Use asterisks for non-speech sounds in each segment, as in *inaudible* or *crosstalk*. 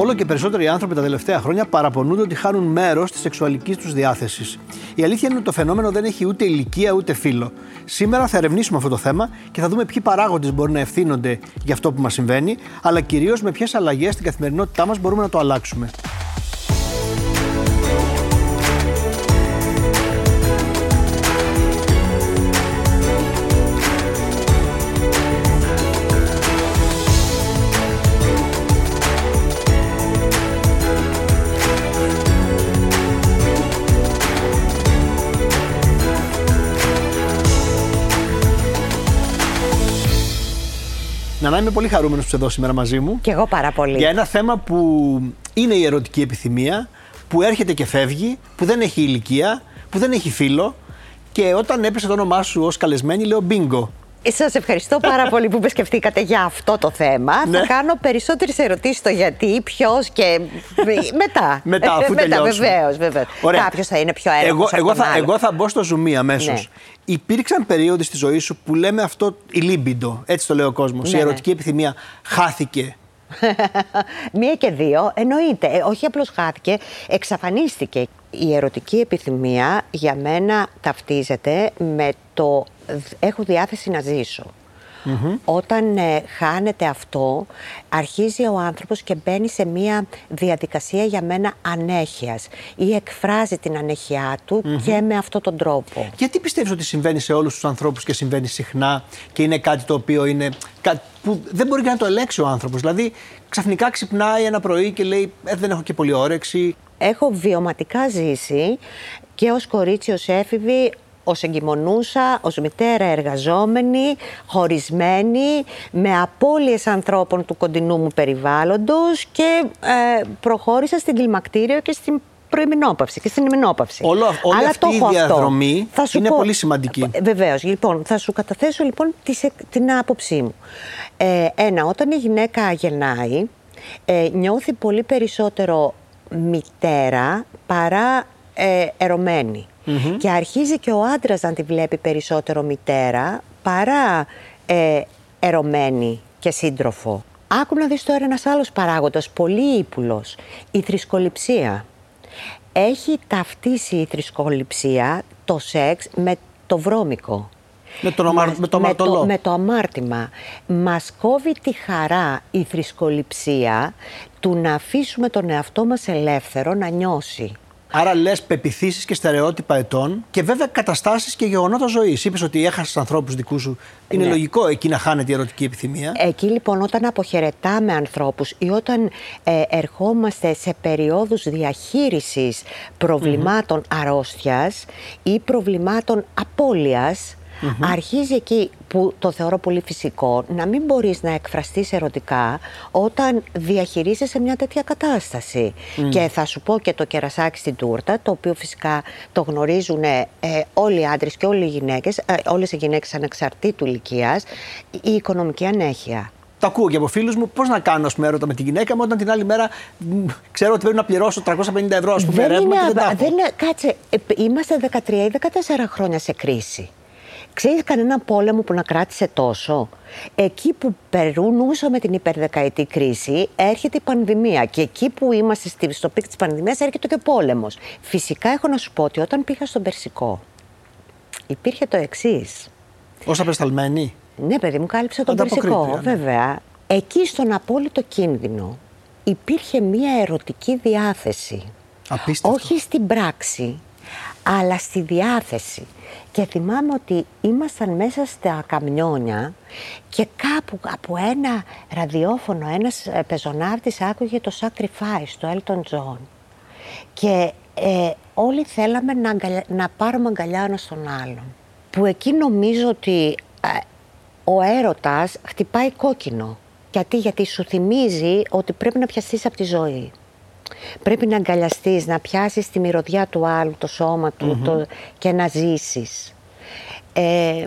Όλο και περισσότεροι άνθρωποι τα τελευταία χρόνια παραπονούνται ότι χάνουν μέρος της σεξουαλικής τους διάθεσης. Η αλήθεια είναι ότι το φαινόμενο δεν έχει ούτε ηλικία ούτε φύλλο. Σήμερα θα ερευνήσουμε αυτό το θέμα και θα δούμε ποιοι παράγοντες μπορεί να ευθύνονται για αυτό που μας συμβαίνει, αλλά κυρίως με ποιες αλλαγές στην καθημερινότητά μας μπορούμε να το αλλάξουμε. Να είμαι πολύ χαρούμενος που είσαι εδώ σήμερα μαζί μου. Και εγώ πάρα πολύ. Για ένα θέμα που είναι η ερωτική επιθυμία, που έρχεται και φεύγει, που δεν έχει ηλικία, που δεν έχει φίλο. Και όταν έπεσε το όνομά σου ως καλεσμένη, λέω μπίνγκο. Σας ευχαριστώ πάρα πολύ που με σκεφτήκατε για αυτό το θέμα. Ναι. Θα κάνω περισσότερες ερωτήσεις στο γιατί, ποιος και. μετά. Μετά, αφού τελειώσουμε. Βεβαίως, βεβαίως. Ωραία. Κάποιος θα είναι πιο έντονο. Εγώ, εγώ, θα, εγώ θα μπω στο ζουμί αμέσως. Ναι. Υπήρξαν περίοδοι στη ζωή σου που λέμε αυτό η λίμπιντο, έτσι το λέει ο κόσμος. Ναι, η ναι. ερωτική επιθυμία χάθηκε. *laughs* Μία και δύο, εννοείται. Ε, Όχι απλώς χάθηκε, εξαφανίστηκε. Η ερωτική επιθυμία για μένα ταυτίζεται με το έχω διάθεση να ζήσω. Όταν ε, χάνεται αυτό, αρχίζει ο άνθρωπος και μπαίνει σε μία διαδικασία για μένα ανέχειας ή εκφράζει την ανέχειά του και με αυτόν τον τρόπο. Γιατί πιστεύεις ότι συμβαίνει σε όλους τους ανθρώπους και συμβαίνει συχνά και είναι κάτι το οποίο είναι. κάτι που δεν μπορεί και να το ελέγξει ο άνθρωπος; Δηλαδή, ξαφνικά ξυπνάει ένα πρωί και λέει: «Ε, Δεν έχω και πολύ όρεξη. Έχω βιωματικά ζήσει και ως κορίτσι, ως έφηβη, ως εγκυμονούσα, ως μητέρα εργαζόμενη, χωρισμένη, με απώλειες ανθρώπων του κοντινού μου περιβάλλοντος και ε, προχώρησα στην κλιμακτήριο και στην προημινόπαυση και στην ημινόπαυση. Όλο, όλη Αλλά αυτή το η έχω αυτό. διαδρομή Θα σου είναι πω- πολύ σημαντική. Βεβαίως. Λοιπόν, θα σου καταθέσω λοιπόν τις, εκ- την άποψή μου. Ε, ένα, όταν η γυναίκα γεννάει, ε, νιώθει πολύ περισσότερο μητέρα παρά ε, ερωμένη. Και αρχίζει και ο άντρας να τη βλέπει περισσότερο μητέρα παρά ε, ερωμένη και σύντροφο. Άκου να δεις τώρα ένας άλλος παράγοντας, πολύ ύπουλος, η θρησκοληψία. Έχει ταυτίσει η θρησκοληψία το σεξ με το βρώμικο. Με, τον αμαρ... Μας- με το με αμαρτωλό. το, με το αμάρτημα. Μας κόβει τη χαρά η θρησκοληψία του να αφήσουμε τον εαυτό μας ελεύθερο να νιώσει. Άρα λες πεπιθήσεις και στερεότυπα ετών και βέβαια καταστάσεις και γεγονότα ζωής. Είπες ότι έχασες ανθρώπους δικούς σου. Είναι Ναι. λογικό εκεί να χάνεται η ερωτική επιθυμία. Εκεί λοιπόν όταν αποχαιρετάμε ανθρώπους ή όταν ε, ερχόμαστε σε περιόδους διαχείρισης προβλημάτων αρρώστιας ή προβλημάτων απώλειας, αρχίζει εκεί που το θεωρώ πολύ φυσικό να μην μπορείς να εκφραστείς ερωτικά όταν διαχειρίζεσαι μια τέτοια κατάσταση. Και θα σου πω και το κερασάκι στην τούρτα, το οποίο φυσικά το γνωρίζουν ε, όλοι οι άντρες και όλοι οι γυναίκες, ε, όλες οι γυναίκες ανεξαρτήτου ηλικίας, η οικονομική ανέχεια. Το ακούω και από φίλους μου πώς να κάνω ας πούμε, έρωτα με τη γυναίκα μου όταν την άλλη μέρα μ, ξέρω ότι πρέπει να πληρώσω 350 ευρώ ας πούμε, ρεύμα και δεν τα αβα- έχω. δεν είναι- κάτσε, ε, π- είμαστε 13 ή 14 χρόνια σε κρίση. Ξέρεις κανένα πόλεμο που να κράτησε τόσο; Εκεί που περνούσαμε την υπερδεκαετή κρίση έρχεται η πανδημία και εκεί που είμαστε στη- στο peak της πανδημίας έρχεται και ο πόλεμος. Φυσικά έχω να σου πω ότι όταν πήγα στον Περσικό υπήρχε το εξής. Ω απεσταλμένη; Ναι, παιδί μου, κάλυψε τον Περσικό, Ανταποκρίτρια, ναι. βέβαια. Εκεί στον απόλυτο κίνδυνο υπήρχε μία ερωτική διάθεση. Απίστευτο. Όχι στην πράξη, αλλά στη διάθεση. Και θυμάμαι ότι ήμασταν μέσα στα καμιόνια και κάπου από ένα ραδιόφωνο ένας ε, πεζονάρτης άκουγε το Sacrifice του Elton John. Και ε, όλοι θέλαμε να, αγκαλια- να πάρουμε αγκαλιά ένας στον άλλον. Που εκεί νομίζω ότι ε, ο έρωτας χτυπάει κόκκινο. Γιατί, γιατί σου θυμίζει ότι πρέπει να πιαστείς από τη ζωή. Πρέπει να αγκαλιαστείς, να πιάσεις τη μυρωδιά του άλλου, το σώμα του το, και να ζήσεις. Ε,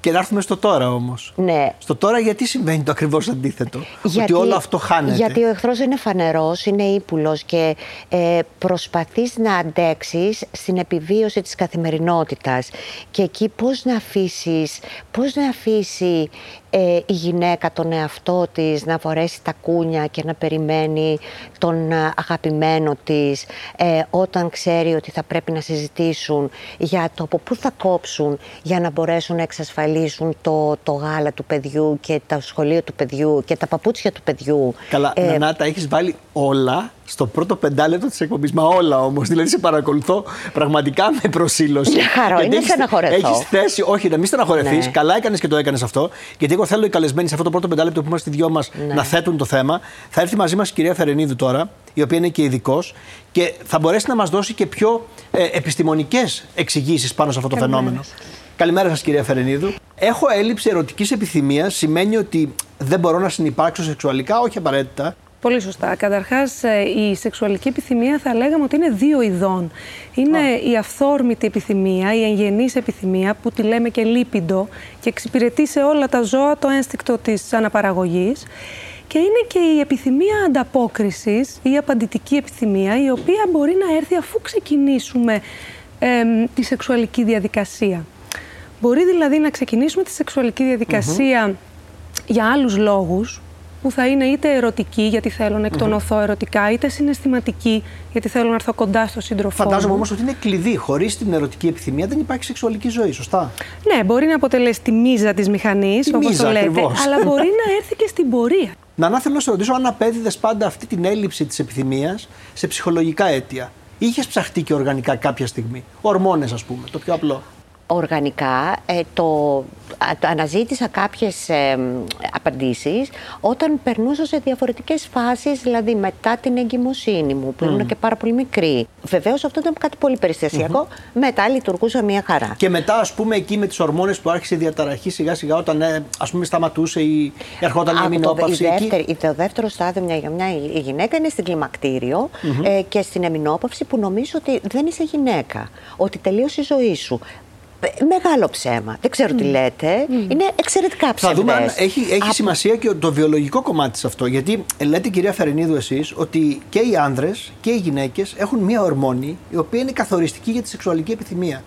Και να έρθουμε στο τώρα όμως. Ναι. Στο τώρα γιατί συμβαίνει το ακριβώς αντίθετο; ότι όλο αυτό χάνεται. Γιατί ο εχθρός είναι φανερός, είναι ύπουλος και ε, προσπαθείς να αντέξεις στην επιβίωση της καθημερινότητας. Και εκεί πώς να αφήσει, πώς να αφήσει ε, η γυναίκα τον εαυτό της να φορέσει τα κούνια και να περιμένει τον ε, αγαπημένο της ε, όταν ξέρει ότι θα πρέπει να συζητήσουν για το από πού θα κόψουν για να μπορέσουν να εξασφαλίσουν το, το γάλα του παιδιού και το σχολείο του παιδιού και τα παπούτσια του παιδιού. Καλά, ε, Νανάτα, έχεις βάλει όλα στο πρώτο πεντάλεπτο της εκπομπής. Μα όλα όμως. Δηλαδή σε παρακολουθώ πραγματικά με προσήλωση. Για χαρό, είναι στεναχωρεθώ. Έχεις θέση, όχι, να μην στεναχωρεθείς. Ναι. Καλά έκανες και το έκανες αυτό. Γιατί εγώ θέλω οι καλεσμένοι σε αυτό το πρώτο πεντάλεπτο που είμαστε οι δυο μας ναι. να θέτουν το θέμα. Θα έρθει μαζί μας η κυρία Φερενίδου τώρα, η οποία είναι και ειδικός και θα μπορέσει να μας δώσει και πιο ε, επιστημονικές εξηγήσεις πάνω σε αυτό το Καλημέρα. φαινόμενο. Καλημέρα σας, κυρία Φερενίδου. Έχω έλλειψη ερωτικής επιθυμίας. Σημαίνει ότι δεν μπορώ να συνεπάρξω σεξουαλικά, όχι απαραίτητα. Πολύ σωστά. Καταρχάς, η σεξουαλική επιθυμία θα λέγαμε ότι είναι δύο ειδών. Είναι η αυθόρμητη επιθυμία, η εγγενής επιθυμία, που τη λέμε και λίπιντο και εξυπηρετεί σε όλα τα ζώα το ένστικτο της αναπαραγωγής. Και είναι και η επιθυμία ανταπόκρισης ή απαντητική επιθυμία, η οποία μπορεί να έρθει αφού ξεκινήσουμε ε, τη σεξουαλική διαδικασία. Μπορεί δηλαδή να ξεκινήσουμε τη σεξουαλική για άλλους λόγους, που θα είναι είτε ερωτική, γιατί θέλω να εκτονωθώ ερωτικά, είτε συναισθηματική, γιατί θέλω να έρθω κοντά στο σύντροφό Φαντάζομαι μου. όμως ότι είναι κλειδί. Χωρίς την ερωτική επιθυμία δεν υπάρχει σεξουαλική ζωή, σωστά; Ναι, μπορεί να αποτελέσει τη μίζα της μηχανής, Τη όπως μίζα, το λέτε, ακριβώς. αλλά μπορεί να έρθει και στην πορεία. *laughs* Να θέλω να σε ρωτήσω αν απέδιδες πάντα αυτή την έλλειψη της επιθυμίας σε ψυχολογικά αίτια. Είχες ψαχτεί και οργανικά κάποια στιγμή. Ορμόνες, ας πούμε, το πιο απλό. Οργανικά ε, το, α- το αναζήτησα κάποιες ε, απαντήσεις όταν περνούσα σε διαφορετικές φάσεις, δηλαδή μετά την εγκυμοσύνη μου που ήμουν και πάρα πολύ μικρή. Βεβαίως αυτό ήταν κάτι πολύ περιστασιακό, μετά λειτουργούσα μια χαρά. Και μετά, ας πούμε, εκεί με τις ορμόνες που άρχισε η διαταραχή σιγά σιγά, όταν ε, ας πούμε σταματούσε ή ερχόταν η Από το, η εμεινόπαυση. εκεί. δεύτερη, το δεύτερο στάδιο μια, για μια η γυναίκα είναι στην κλιμακτήριο ε, και στην εμεινόπαυση που νομίζω ότι δεν είσαι γυναίκα. Ότι τελείωσε η ζωή σου. Ε, Μεγάλο ψέμα. Δεν ξέρω τι λέτε. Είναι εξαιρετικά Θα ψευδές. δούμε αν έχει, έχει Από- σημασία και το βιολογικό κομμάτι σε αυτό. Γιατί ε, λέτε, κυρία Φερενίδου, εσείς ότι και οι άνδρες και οι γυναίκες έχουν μία ορμόνη η οποία είναι καθοριστική για τη σεξουαλική επιθυμία.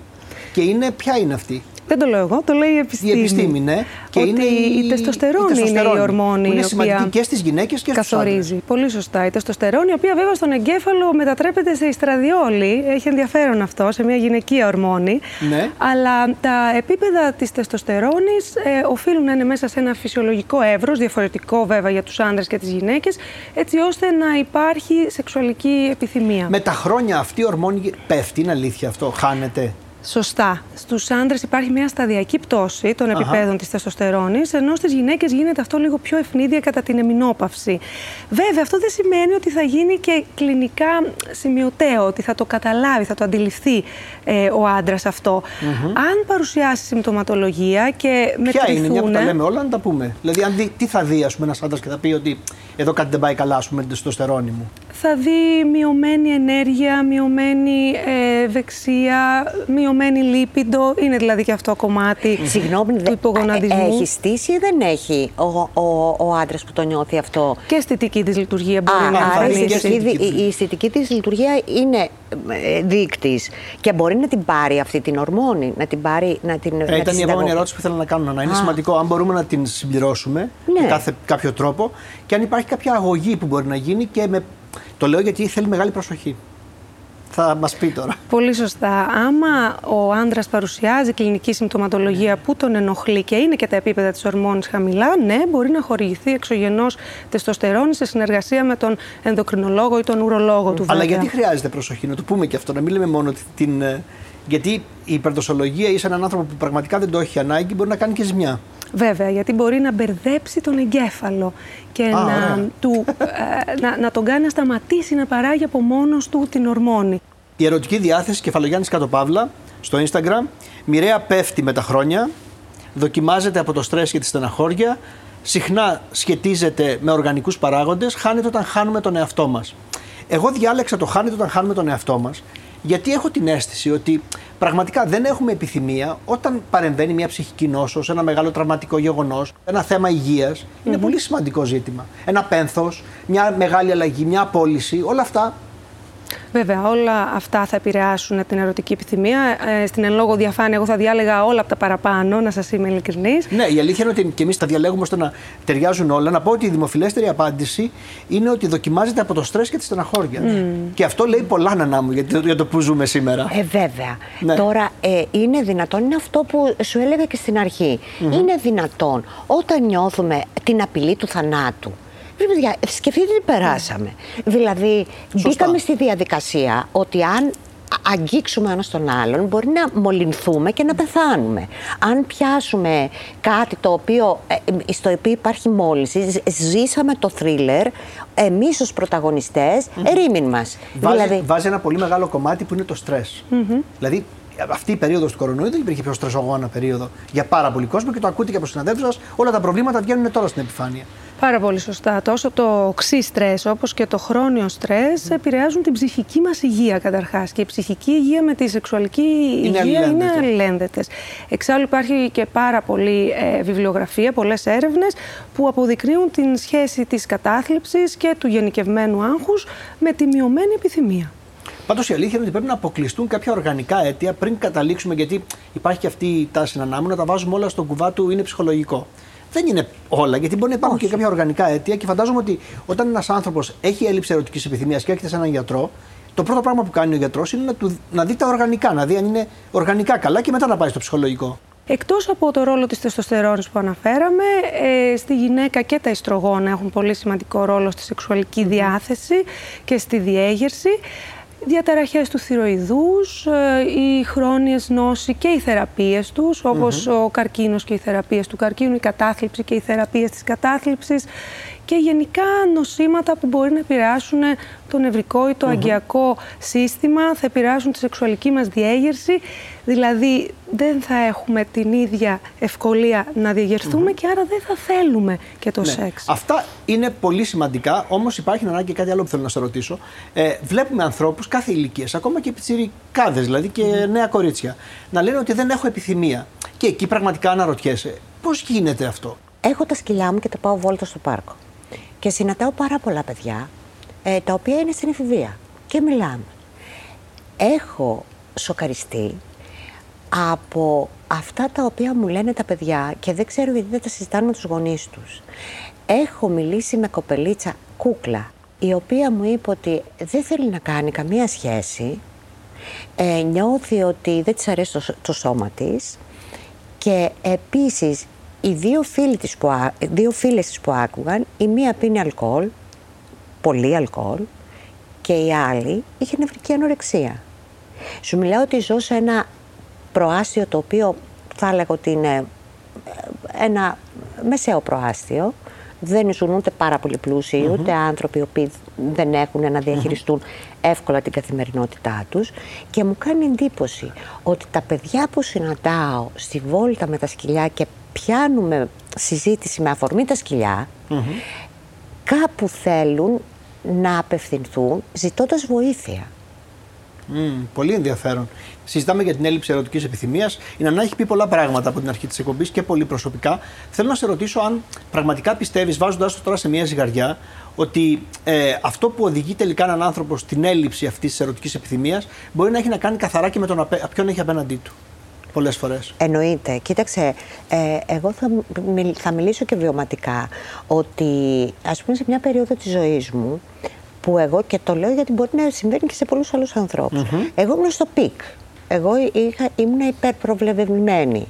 Και είναι, ποια είναι αυτή; Δεν το λέω εγώ, το λέει η επιστήμη. Η επιστήμη, ναι. ότι η, τεστοστερόνη είναι η ορμόνη Που είναι η σημαντική οποία και στις γυναίκες και στους άντρες. καθορίζει. Πολύ σωστά. Η τεστοστερόνη, η οποία βέβαια στον εγκέφαλο μετατρέπεται σε ιστραδιόλη. Έχει ενδιαφέρον αυτό, σε μια γυναικεία ορμόνη. Ναι. Αλλά τα επίπεδα της τεστοστερόνης ε, οφείλουν να είναι μέσα σε ένα φυσιολογικό εύρος, διαφορετικό βέβαια για τους άντρε και τις γυναίκες, έτσι ώστε να υπάρχει σεξουαλική επιθυμία. Με τα χρόνια αυτή η ορμόνη πέφτει, είναι αλήθεια αυτό, χάνεται; Σωστά. Στους άντρες υπάρχει μια σταδιακή πτώση των Αχα. επιπέδων της τεστοστερόνη, ενώ στις γυναίκες γίνεται αυτό λίγο πιο ευνίδια κατά την εμεινόπαυση. Βέβαια, αυτό δεν σημαίνει ότι θα γίνει και κλινικά σημειωτέο, ότι θα το καταλάβει, θα το αντιληφθεί ε, ο άντρας Αν παρουσιάσει συμπτωματολογία και Ποια είναι, μια που τα μετρηθούν. λέμε όλα, να τα πούμε. Δηλαδή, αν δει, τι θα δει, ας πούμε, ένας άντρας και θα πει ότι εδώ κάτι δεν πάει καλά, ας πούμε, με την τεστοστερόνη μου. Θα δει μειωμένη ενέργεια, μειωμένη ε, δεξία, μειωμένη λίπιντο. Είναι δηλαδή και αυτό κομμάτι Συγγνώμη, του δε- υπογοναδισμού. ε, έχεις στήσει ή δεν έχει ο, ο, ο άντρας που το νιώθει αυτό; Και αισθητική της λειτουργία μπορεί Α, να θα άρα η είναι και εμφανίσει. αισθητική, αισθητική η, η αισθητική της λειτουργία είναι ε, δείκτης και μπορεί να την πάρει αυτή την ορμόνη, να την πάρει, να την Ε, να τη ήταν η επόμενη συνταγω- ερώτηση που ήθελα να κάνω. Να είναι Α. σημαντικό αν μπορούμε να την συμπληρώσουμε Ναι. με κάθε, κάποιο τρόπο και αν υπάρχει κάποια αγωγή που μπορεί να γίνει και με. Το λέω γιατί θέλει μεγάλη προσοχή. Θα μας πει τώρα. Πολύ σωστά. Άμα ο άντρας παρουσιάζει κλινική συμπτωματολογία που τον ενοχλεί και είναι και τα επίπεδα της ορμόνης χαμηλά, ναι, μπορεί να χορηγηθεί εξωγενώ τεστοστερόνης σε συνεργασία με τον ενδοκρινολόγο ή τον ουρολόγο του. Αλλά βέβαια. γιατί χρειάζεται προσοχή, να το πούμε και αυτό, να μην λέμε μόνο τη- την. Ε, Γιατί η υπερδοσολογία ή σε έναν άνθρωπο που πραγματικά δεν το έχει ανάγκη μπορεί να κάνει και ζημιά. Βέβαια, γιατί μπορεί να μπερδέψει τον εγκέφαλο και να, ωραία. του, ε, να, να τον κάνει να σταματήσει να παράγει από μόνος του την ορμόνη. Η ερωτική διάθεση κεφαλογιάννης κάτω παύλα στο Instagram μοιραία πέφτει με τα χρόνια, δοκιμάζεται από το στρες και τη στεναχώρια, συχνά σχετίζεται με οργανικούς παράγοντες, χάνεται όταν χάνουμε τον εαυτό μας. Εγώ διάλεξα το χάνεται όταν χάνουμε τον εαυτό μας, Γιατί έχω την αίσθηση ότι πραγματικά δεν έχουμε επιθυμία όταν παρεμβαίνει μια ψυχική νόσος, ένα μεγάλο τραυματικό γεγονός, ένα θέμα Είναι πολύ σημαντικό ζήτημα. Ένα πένθος, μια μεγάλη αλλαγή, μια απόλυση, όλα αυτά Βέβαια, όλα αυτά θα επηρεάσουν την ερωτική επιθυμία. Ε, στην εν λόγω διαφάνεια, εγώ θα διάλεγα όλα από τα παραπάνω, να σας είμαι ειλικρινής. Ναι, η αλήθεια είναι ότι και εμείς τα διαλέγουμε ώστε να ταιριάζουν όλα. Να πω ότι η δημοφιλέστερη απάντηση είναι ότι δοκιμάζεται από το στρες και τη στεναχώρια. Mm. Και αυτό λέει πολλά, Νανά μου, για το, για το που ζούμε σήμερα. Ε, βέβαια. Ναι. Τώρα, ε, είναι δυνατόν, είναι αυτό που σου έλεγα και στην αρχή. Mm-hmm. Είναι δυνατόν όταν νιώθουμε την απειλή του θανάτου παιδιά, σκεφτείτε τι περάσαμε. Δηλαδή, Σωστά. μπήκαμε στη διαδικασία ότι αν αγγίξουμε ένας τον άλλον, μπορεί να μολυνθούμε και να πεθάνουμε. Αν πιάσουμε κάτι το οποίο, ε, στο οποίο υπάρχει μόλυνση, ζήσαμε το θρίλερ, εμείς ως πρωταγωνιστές, mm-hmm. ερήμην μας. Βάζει, δηλαδή... βάζει ένα πολύ μεγάλο κομμάτι που είναι το στρες. Δηλαδή, αυτή η περίοδος του κορονοϊού δεν υπήρχε πιο στρεσογόνα περίοδο για πάρα πολύ κόσμο και το ακούτε και από συναδέλφους σας. Όλα τα προβλήματα βγαίνουν τώρα στην επιφάνεια. Πάρα πολύ σωστά. Τόσο το οξύ στρες όπως και το χρόνιο στρες mm. επηρεάζουν την ψυχική μας υγεία καταρχάς. Και η ψυχική υγεία με τη σεξουαλική είναι υγεία είναι αλληλένδετες. Εξάλλου υπάρχει και πάρα πολλή ε, βιβλιογραφία, πολλές έρευνες που αποδεικνύουν την σχέση της κατάθλιψης και του γενικευμένου άγχους με τη μειωμένη επιθυμία. Πάντως η αλήθεια είναι ότι πρέπει να αποκλειστούν κάποια οργανικά αίτια πριν καταλήξουμε, γιατί υπάρχει και αυτή η τάση να να τα βάζουμε όλα στον κουβά του είναι ψυχολογικό. Δεν είναι όλα, γιατί μπορεί να υπάρχουν και κάποια οργανικά αίτια και φαντάζομαι ότι όταν ένας άνθρωπος έχει έλλειψη ερωτικής επιθυμίας και έρχεται σε έναν γιατρό, το πρώτο πράγμα που κάνει ο γιατρός είναι να, του, να δει τα οργανικά, να δει αν είναι οργανικά καλά και μετά να πάει στο ψυχολογικό. Εκτός από το ρόλο της τεστοστερόνης που αναφέραμε, ε, στη γυναίκα και τα ιστρογόνα έχουν πολύ σημαντικό ρόλο στη σεξουαλική διάθεση και στη διέγερση διαταραχές του θηροειδούς, ε, οι χρόνιες νόσοι και οι θεραπείες τους, όπως ο καρκίνος και οι θεραπείες του καρκίνου, η κατάθλιψη και οι θεραπείες της κατάθλιψης και γενικά νοσήματα που μπορεί να επηρεάσουν το νευρικό ή το αγκιακό σύστημα, θα επηρεάσουν τη σεξουαλική μας διέγερση, δηλαδή δεν θα έχουμε την ίδια ευκολία να διαγερθούμε και άρα δεν θα θέλουμε και το ναι. σεξ. Αυτά είναι πολύ σημαντικά, όμως υπάρχει ανάγκη και κάτι άλλο που θέλω να σε ρωτήσω. Ε, βλέπουμε ανθρώπους κάθε ηλικίας, ακόμα και πιτσιρικάδες δηλαδή και νέα κορίτσια, να λένε ότι δεν έχω επιθυμία. Και εκεί πραγματικά αναρωτιέσαι, πώς γίνεται αυτό; Έχω τα σκυλιά μου και τα πάω βόλτα στο πάρκο. Και συναντάω πάρα πολλά παιδιά ε, τα οποία είναι στην εφηβεία και μιλάμε. Έχω σοκαριστεί από αυτά τα οποία μου λένε τα παιδιά και δεν ξέρω γιατί δεν τα συζητάνε με τους γονείς τους. Έχω μιλήσει με κοπελίτσα κούκλα η οποία μου είπε ότι δεν θέλει να κάνει καμία σχέση ε, νιώθει ότι δεν της αρέσει το, το σώμα της και επίσης οι δύο, φίλοι της που, δύο φίλες της που άκουγαν, η μία πίνει αλκοόλ, πολύ αλκοόλ, και η άλλη είχε νευρική ανορεξία. Σου μιλάω ότι ζω σε ένα προάστιο το οποίο θα έλεγα ότι είναι ε, ένα μεσαίο προάστιο. Δεν ζουν ούτε πάρα πολύ ούτε άνθρωποι οι οποίοι δεν έχουν να διαχειριστούν εύκολα την καθημερινότητά τους. Και μου κάνει εντύπωση ότι τα παιδιά που συναντάω στη βόλτα με τα σκυλιά και πιάνουμε συζήτηση με αφορμή τα σκυλια κάπου θέλουν να απευθυνθούν ζητώντας βοήθεια. Mm, πολύ ενδιαφέρον. Συζητάμε για την έλλειψη ερωτικής επιθυμίας. Η Νανά έχει πει πολλά πράγματα από την αρχή της εκπομπής και πολύ προσωπικά. Θέλω να σε ρωτήσω αν πραγματικά πιστεύεις, βάζοντας το τώρα σε μια ζυγαριά, ότι ε, αυτό που οδηγεί τελικά έναν άνθρωπο στην έλλειψη αυτής της ερωτικής επιθυμίας μπορεί να έχει να κάνει καθαρά και με τον ποιον έχει απέναντί του πολλές φορές. Εννοείται. Κοίταξε, ε, εγώ θα, θα μιλήσω και βιωματικά ότι ας πούμε σε μια περίοδο της ζωής μου που εγώ και το λέω γιατί μπορεί να συμβαίνει και σε πολλούς άλλους Εγώ ήμουν στο peak. Εγώ είχα, ήμουν υπερπροβεβλημένη.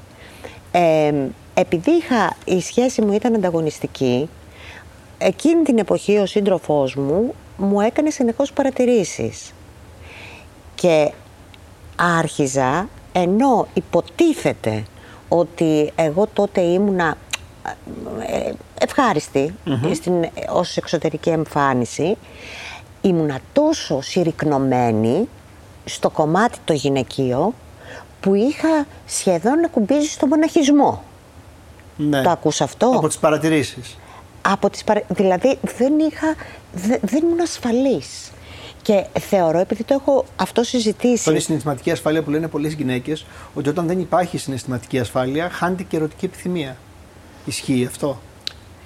Ε, επειδή είχα, η σχέση μου ήταν ανταγωνιστική, εκείνη την εποχή ο σύντροφός μου μου έκανε συνεχώς παρατηρήσεις. Και άρχιζα ενώ υποτίθεται ότι εγώ τότε ήμουνα ε, ευχάριστη στην, ως εξωτερική εμφάνιση, ήμουνα τόσο συρρυκνωμένη στο κομμάτι το γυναικείο που είχα σχεδόν να κουμπίζει στο μοναχισμό. Ναι. Το ακούς αυτό; Από τις παρατηρήσεις. Από τις παρα... Δηλαδή δεν είχα, δεν, δεν ήμουν ασφαλής. Και θεωρώ, επειδή το έχω αυτό συζητήσει. Αυτό είναι η συναισθηματική ασφάλεια που λένε πολλές γυναίκες, ότι όταν δεν υπάρχει συναισθηματική ασφάλεια, χάνεται και ερωτική επιθυμία. Ισχύει αυτό;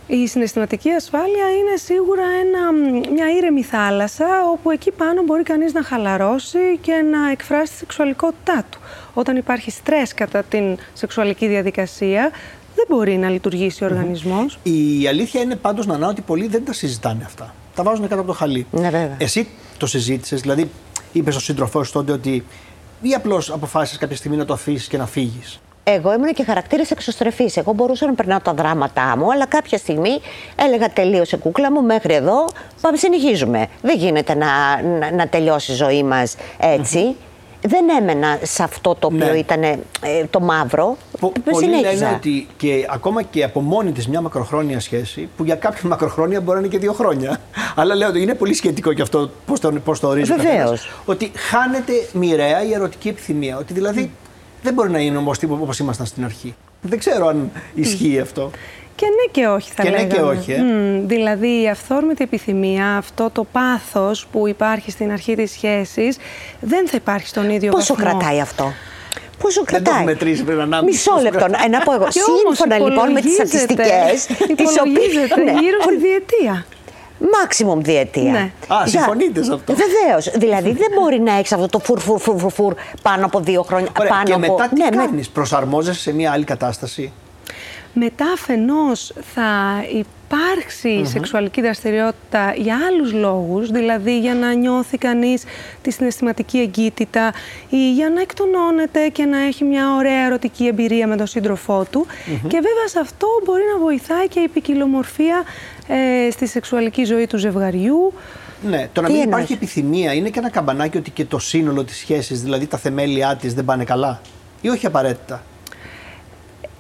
Η συναισθηματική ασφάλεια είναι σίγουρα ένα, μια ήρεμη θάλασσα όπου εκεί πάνω μπορεί κανείς να χαλαρώσει και να εκφράσει τη σεξουαλικότητά του. Όταν υπάρχει στρες κατά την σεξουαλική διαδικασία δεν μπορεί να λειτουργήσει ο οργανισμός. Η αλήθεια είναι πάντως να ότι πολλοί δεν τα συζητάνε αυτά. Τα βάζουν κάτω από το χαλί. Ναι, βέβαια. Εσύ το συζήτησες, δηλαδή είπες στον σύντροφός σου τότε ότι ή απλώς αποφάσισες κάποια στιγμή να το αφήσεις και να φύγεις. Εγώ ήμουν και χαρακτήρας εξωστρεφής. Εγώ μπορούσα να περνάω τα δράματά μου, αλλά κάποια στιγμή έλεγα τελείωσε κούκλα μου, μέχρι εδώ. Πάμε, συνεχίζουμε. Δεν γίνεται να, να, να τελειώσει η ζωή μας έτσι. Δεν έμενα σε αυτό το οποίο Ναι. ήταν ε, το μαύρο. Πο- πολλοί λένε ότι και ακόμα και από μόνη της μια μακροχρόνια σχέση, που για κάποιον μακροχρόνια μπορεί να είναι και δύο χρόνια. *laughs* Αλλά λέω ότι είναι πολύ σχετικό και αυτό πώς το, πώς το ορίζει ο Βεβαίως. καθένας, Ότι χάνεται μοιραία η ερωτική επιθυμία. Ότι δηλαδή δεν μπορεί να είναι όμως όπως ήμασταν στην αρχή. Δεν ξέρω αν ισχύει αυτό. Και ναι και όχι θα Και ναι λέγαμε. και όχι, ε. Μμ, δηλαδή η αυθόρμητη επιθυμία, αυτό το πάθος που υπάρχει στην αρχή της σχέσης δεν θα υπάρχει στον ίδιο Πόσο βαθμό. κρατάει αυτό; Πόσο Δεν το κρατάει; έχουμε μετρήσει πριν ανάμεσα. Μισό Πόσο λεπτό. κρατάει. Ε, να πω εγώ. Και όμως Σύμφωνα λοιπόν με τις υπολογίζεται- στατιστικές. Υπολογίζεται γύρω στη διετία. Maximum διετία. Ναι. Α, συμφωνείτε σε αυτό. Βεβαίως. Δηλαδή δεν μπορεί να έχεις αυτό το φουρ, φουρ, φουρ, φουρ, φουρ πάνω από δύο χρόνια. Ωραία, πάνω και από... μετά τι ναι, με- κάνεις, προσαρμόζεσαι σε μια άλλη κατάσταση; Μετά αφενός θα υπαρξει σεξουαλική δραστηριότητα για άλλους λόγους, δηλαδή για να νιώθει κανείς τη συναισθηματική εγκύτητα ή για να εκτονώνεται και να έχει μια ωραία ερωτική εμπειρία με τον σύντροφό του. Και βέβαια σε αυτό μπορεί να βοηθάει και η ποικιλομορφία ε, στη σεξουαλική ζωή του ζευγαριού. Ναι, το να Τι μην εννοείς; υπάρχει επιθυμία είναι και ένα καμπανάκι ότι και το σύνολο της σχέσης, δηλαδή τα θεμέλια της, δεν πάνε καλά. Ή όχι απαραίτητα.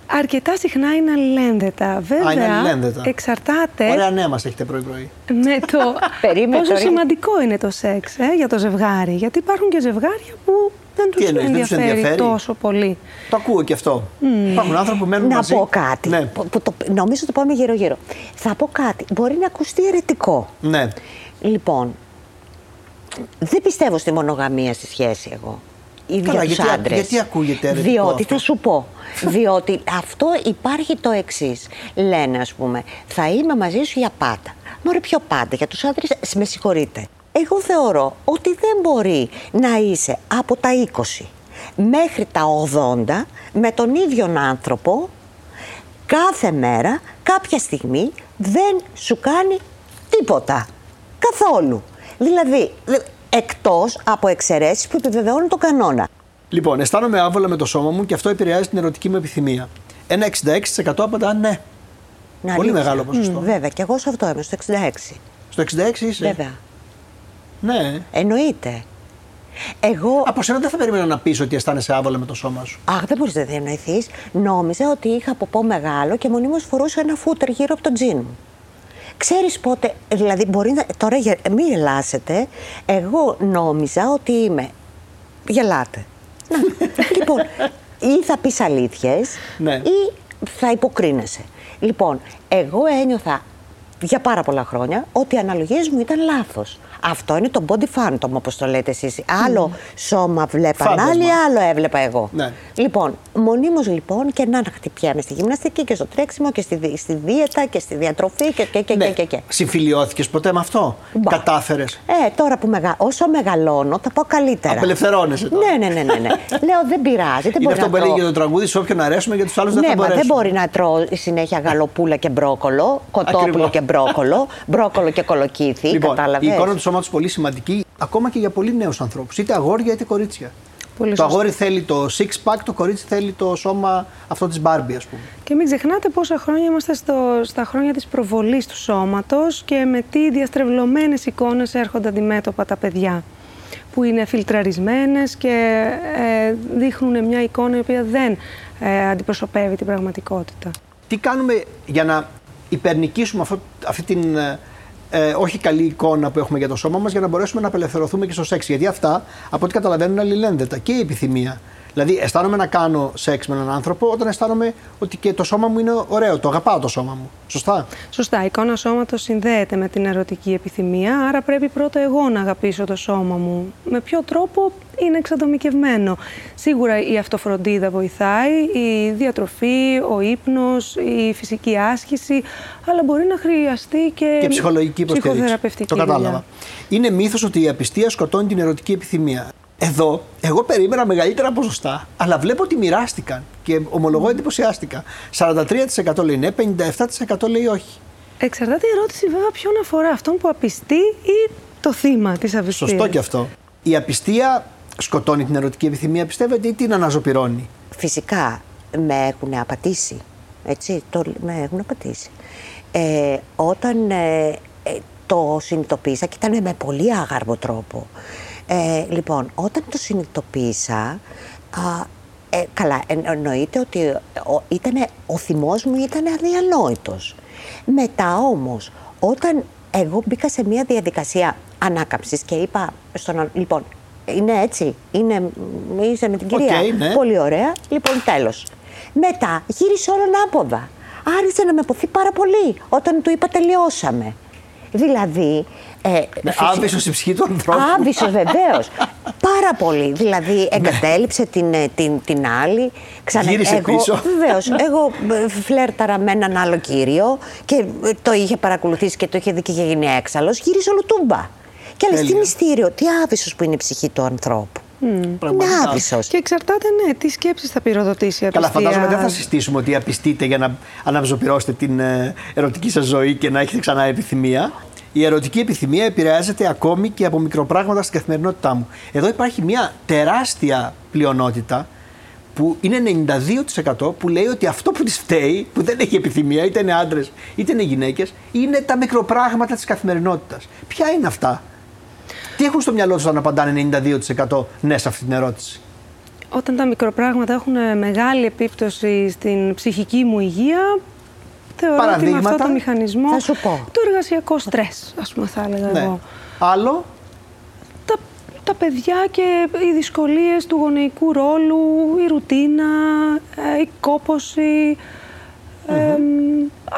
Αρκετά συχνά είναι αλληλένδετα. Βέβαια, είναι αλληλένδετα. εξαρτάται Ωραία νέα μας έχετε πρωί-πρωί. με το *laughs* Περίμενε πόσο τώρα. σημαντικό είναι το σεξ ε, για το ζευγάρι. Γιατί υπάρχουν και ζευγάρια που δεν τους εννοείς, δεν τους ενδιαφέρει, ενδιαφέρει; τόσο πολύ. Το ακούω και αυτό. Υπάρχουν άνθρωποι που μένουν Να μαζί. πω κάτι. Ναι, Που, που το, νομίζω το πάμε γύρω-γύρω. Θα πω κάτι. Μπορεί να ακουστεί αιρετικό. ναι. Λοιπόν, δεν πιστεύω στη μονογαμία στη σχέση εγώ. Ή Καλά, για τους γιατί- άντρες. γιατί ακούγεται αιρετικό Διότι αυτό; θα σου πω. Διότι αυτό υπάρχει το εξής. Λένε, ας πούμε, θα είμαι μαζί σου για πάντα. Μωρέ, πιο πάντα. Για τους άντρες, με συγχωρείτε. Εγώ θεωρώ ότι δεν μπορεί να είσαι από τα 20 μέχρι τα 80 με τον ίδιο άνθρωπο κάθε μέρα, κάποια στιγμή δεν σου κάνει τίποτα. Καθόλου. Δηλαδή, δε- εκτός από εξαιρέσεις που επιβεβαιώνουν τον κανόνα. Λοιπόν, αισθάνομαι άβολα με το σώμα μου και αυτό επηρεάζει την ερωτική μου επιθυμία. Ένα 66% απαντά ναι. Να Πολύ αλήθεια. μεγάλο ποσοστό. Μμ, βέβαια, και εγώ σε αυτό είμαι, στο 66. Στο 66 είσαι. Βέβαια. Ναι. Εννοείται. Εγώ. Από σένα δεν θα περίμενα να πεις ότι αισθάνεσαι άβολα με το σώμα σου. Αχ, δεν μπορείς να διανοηθείς. Νόμιζα ότι είχα ποπό μεγάλο και μονίμως φορούσα ένα φούτερ γύρω από το τζιν μου. Ξέρεις πότε, δηλαδή μπορεί να, τώρα γε- μην γελάσετε, εγώ νόμιζα ότι είμαι, γελάτε. Να, *laughs* λοιπόν, ή θα πεις αλήθειες Ναι. ή θα υποκρίνεσαι. Λοιπόν, εγώ ένιωθα για πάρα πολλά χρόνια ότι οι αναλογίες μου ήταν λάθος. Αυτό είναι το body phantom, όπως το λέτε εσείς. Άλλο σώμα βλέπαν Φάντασμα. άλλοι, άλλο έβλεπα εγώ. Ναι. Λοιπόν, μονίμως λοιπόν και να χτυπιάμε στη γυμναστική και στο τρέξιμο και στη, δι- στη δίαιτα και στη διατροφή και και και ναι. και, και, και. Συμφιλιώθηκες ποτέ με αυτό; Μπα. Κατάφερες; Ε, τώρα που μεγα... όσο μεγαλώνω θα πω καλύτερα. Απελευθερώνεσαι τώρα. Ναι, ναι, ναι, ναι, ναι. Λέω δεν πειράζει, δεν Είναι μπορεί αυτό να που έλεγε τρώω. το τραγούδι, σε όποιον αρέσουμε για τους άλλους δεν Ναι, θα μα μπορέσουμε. δεν μπορεί να τρώω συνέχεια γαλοπούλα και μπρόκολο, κοτόπουλο Ακριβώς. και μπρόκολο, μπρόκολο και κολοκύθι. Λοιπόν, κατάλαβες; η εικόνα του σώματο πολύ σημαντική, ακόμα και για πολύ νέους ανθρώπους. Είτε αγόρια είτε κορίτσια. Πολύ το σωστό. αγόρι θέλει το six pack, το κορίτσι θέλει το σώμα αυτό της Barbie, ας πούμε. Και μην ξεχνάτε πόσα χρόνια είμαστε στο, στα χρόνια της προβολής του σώματος και με τι διαστρεβλωμένες εικόνες έρχονται αντιμέτωπα τα παιδιά που είναι φιλτραρισμένες και ε, δείχνουν μια εικόνα η οποία δεν ε, αντιπροσωπεύει την πραγματικότητα. Τι κάνουμε για να υπερνικήσουμε αυτό, αυτή την ε, ε, όχι καλή εικόνα που έχουμε για το σώμα μας για να μπορέσουμε να απελευθερωθούμε και στο σεξ. Γιατί αυτά, από ό,τι καταλαβαίνουν, είναι αλληλένδετα. Και η επιθυμία. Δηλαδή, αισθάνομαι να κάνω σεξ με έναν άνθρωπο όταν αισθάνομαι ότι και το σώμα μου είναι ωραίο, το αγαπάω το σώμα μου. Σωστά; Σωστά. Η εικόνα σώματος συνδέεται με την ερωτική επιθυμία, άρα πρέπει πρώτα εγώ να αγαπήσω το σώμα μου. Με ποιο τρόπο είναι εξατομικευμένο. Σίγουρα η αυτοφροντίδα βοηθάει, η διατροφή, ο ύπνος, η φυσική άσκηση, αλλά μπορεί να χρειαστεί και, και ψυχολογική υποστήριξη. ψυχοθεραπευτική Το κατάλαβα. Είναι μύθος ότι η απιστία σκοτώνει την ερωτική επιθυμία. Εδώ, εγώ περίμενα μεγαλύτερα ποσοστά, αλλά βλέπω ότι μοιράστηκαν και ομολογώ εντυπωσιάστηκα. 43% λέει ναι, 57% λέει όχι. Εξαρτάται η ερώτηση βέβαια ποιον αφορά, αυτόν που απιστεί ή το θύμα της απιστίας; Σωστό και αυτό. Η απιστία σκοτώνει την ερωτική επιθυμία, πιστεύετε, ή την αναζωπυρώνει; Φυσικά με έχουν απατήσει. Έτσι, το, με έχουν απατήσει. Ε, όταν ε, ε, το συνειδητοποίησα και ήταν με πολύ άγαρμο τρόπο. Ε, λοιπόν, όταν το συνειδητοποίησα, α, ε, καλά, εννοείται ότι ο, ήτανε, ο θυμός μου ήταν αδιανόητος. Μετά όμως, όταν εγώ μπήκα σε μια διαδικασία ανάκαμψης και είπα στον λοιπόν, είναι έτσι, είναι, είσαι με την κυρία, ναι. πολύ ωραία, λοιπόν τέλος. Μετά γύρισε όλο άποδα. Άρχισε να με ποθεί πάρα πολύ όταν του είπα τελειώσαμε. Δηλαδή. Ε, Άβυσο η ψυχή του ανθρώπου. Άβυσο, βεβαίως. Πάρα πολύ. Δηλαδή, εγκατέλειψε την, ε, την, την άλλη. Ξανα... Γύρισε εγώ, πίσω. Βεβαίως. Εγώ ε, φλέρταρα με έναν άλλο κύριο και ε, το είχε παρακολουθήσει και το είχε δει και είχε γίνει έξαλλος. Γύρισε όλο τούμπα. Και λες, τι μυστήριο, τι άβυσο που είναι η ψυχή του ανθρώπου. Mm. άβυσο. Και εξαρτάται, ναι, τι σκέψεις θα πυροδοτήσει η απιστία. Καλά, φαντάζομαι δεν θα συστήσουμε ότι απιστείτε για να αναψωπυρώσετε την ερωτική σας ζωή και να έχετε ξανά επιθυμία. Η ερωτική επιθυμία επηρεάζεται ακόμη και από μικροπράγματα στην καθημερινότητά μου. Εδώ υπάρχει μια τεράστια πλειονότητα που είναι 92% που λέει ότι αυτό που της φταίει, που δεν έχει επιθυμία, είτε είναι άντρες είτε είναι γυναίκες, είναι τα μικροπράγματα της καθημερινότητας. Ποια είναι αυτά, τι έχουν στο μυαλό τους όταν απαντάνε 92% ναι σε αυτή την ερώτηση; Όταν τα μικροπράγματα έχουν μεγάλη επίπτωση στην ψυχική μου υγεία, θεωρώ ότι με αυτό το μηχανισμό. Θα σου πω. Το εργασιακό στρες, ας πούμε, θα έλεγα ναι. εγώ. Άλλο; Τα, τα παιδιά και οι δυσκολίες του γονεϊκού ρόλου, η ρουτίνα, ε, η κόποση.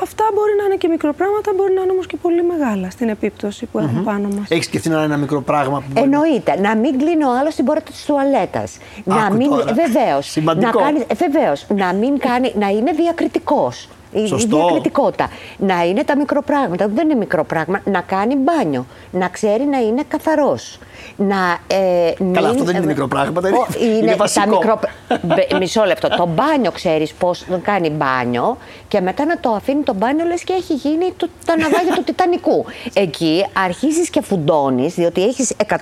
Αυτά μπορεί να είναι και μικροπράγματα, μπορεί να είναι όμως και πολύ μεγάλα στην επίπτωση που έχουν πάνω μας. Έχεις σκεφτεί να είναι ένα μικρό πράγμα που. Εννοείται. Να μην κλείνει ο άλλος την πόρτα της τουαλέτας. Να μην. Βεβαίως. Να, κάνει... βεβαίως, να μην κάνει. να είναι διακριτικός. Η, η διακριτικότητα. Να είναι τα μικροπράγματα. Δεν είναι μικρό πράγμα. Να κάνει μπάνιο. Να ξέρει να είναι καθαρός. Να, ε, Καλά, αυτό δεν είναι μικρό πράγμα. Είναι, είναι, είναι βασικό. Τα μικρο... *laughs* Μισό λεπτό. Το μπάνιο ξέρεις πώς κάνει μπάνιο και μετά να το αφήνει το μπάνιο λες και έχει γίνει το, τα ναυάγια του Τιτανικού. Εκεί αρχίζεις και φουντώνεις, διότι έχεις 150